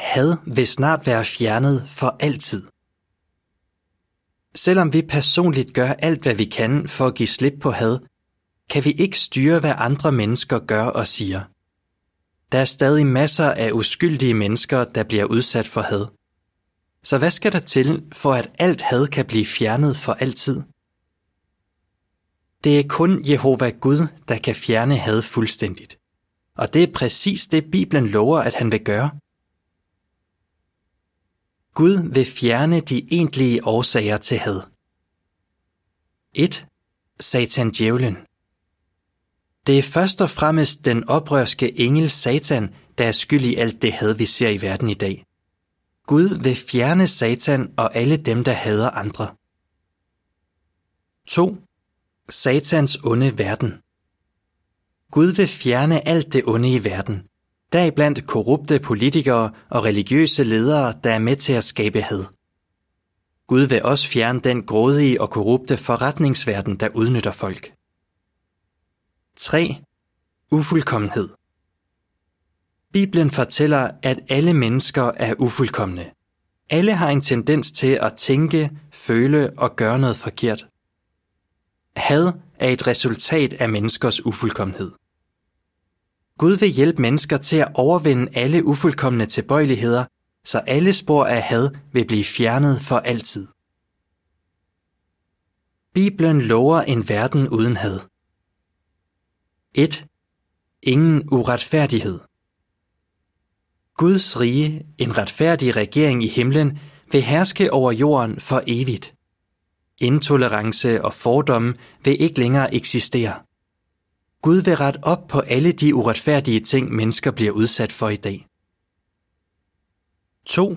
had vil snart være fjernet for altid. Selvom vi personligt gør alt, hvad vi kan for at give slip på had, kan vi ikke styre, hvad andre mennesker gør og siger. Der er stadig masser af uskyldige mennesker, der bliver udsat for had. Så hvad skal der til, for at alt had kan blive fjernet for altid? Det er kun Jehova Gud, der kan fjerne had fuldstændigt. Og det er præcis det, Bibelen lover, at han vil gøre. Gud vil fjerne de egentlige årsager til had. 1. Satan djævlen Det er først og fremmest den oprørske engel Satan, der er skyld i alt det had, vi ser i verden i dag. Gud vil fjerne Satan og alle dem, der hader andre. 2. Satans onde verden Gud vil fjerne alt det onde i verden, deriblandt korrupte politikere og religiøse ledere, der er med til at skabe had. Gud vil også fjerne den grådige og korrupte forretningsverden, der udnytter folk. 3. Ufuldkommenhed Bibelen fortæller, at alle mennesker er ufuldkommende. Alle har en tendens til at tænke, føle og gøre noget forkert. Had er et resultat af menneskers ufuldkommenhed. Gud vil hjælpe mennesker til at overvinde alle ufuldkommende tilbøjeligheder, så alle spor af had vil blive fjernet for altid. Bibelen lover en verden uden had. 1. Ingen uretfærdighed. Guds rige, en retfærdig regering i himlen, vil herske over jorden for evigt. Intolerance og fordomme vil ikke længere eksistere. Gud vil rette op på alle de uretfærdige ting, mennesker bliver udsat for i dag. 2.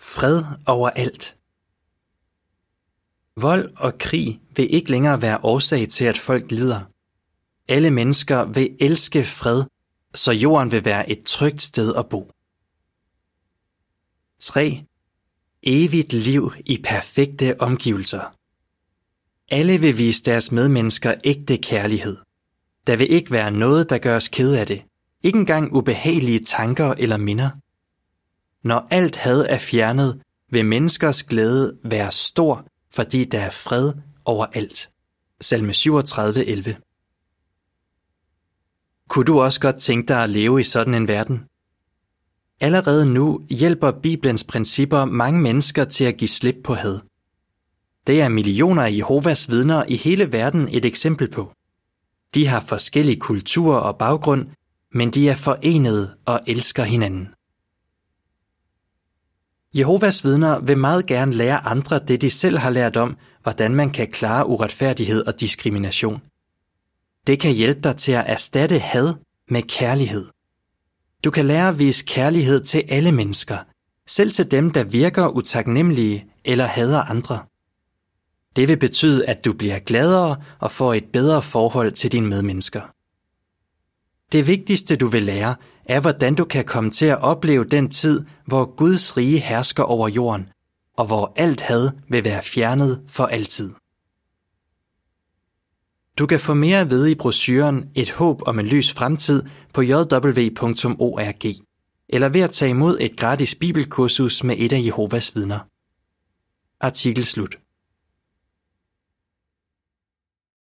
Fred over alt. Vold og krig vil ikke længere være årsag til, at folk lider. Alle mennesker vil elske fred, så jorden vil være et trygt sted at bo. 3. Evigt liv i perfekte omgivelser. Alle vil vise deres medmennesker ægte kærlighed. Der vil ikke være noget, der gør os ked af det. Ikke engang ubehagelige tanker eller minder. Når alt had er fjernet, vil menneskers glæde være stor, fordi der er fred over alt. Salme 37, 11. Kunne du også godt tænke dig at leve i sådan en verden? Allerede nu hjælper Bibelens principper mange mennesker til at give slip på had. Det er millioner af Jehovas vidner i hele verden et eksempel på. De har forskellige kulturer og baggrund, men de er forenede og elsker hinanden. Jehovas vidner vil meget gerne lære andre det, de selv har lært om, hvordan man kan klare uretfærdighed og diskrimination. Det kan hjælpe dig til at erstatte had med kærlighed. Du kan lære at vise kærlighed til alle mennesker, selv til dem, der virker utaknemmelige eller hader andre. Det vil betyde, at du bliver gladere og får et bedre forhold til dine medmennesker. Det vigtigste du vil lære, er hvordan du kan komme til at opleve den tid, hvor Guds rige hersker over jorden, og hvor alt had vil være fjernet for altid. Du kan få mere at vide i brochuren Et håb om en lys fremtid på jw.org, eller ved at tage imod et gratis bibelkursus med et af Jehovas vidner. Artikel slut.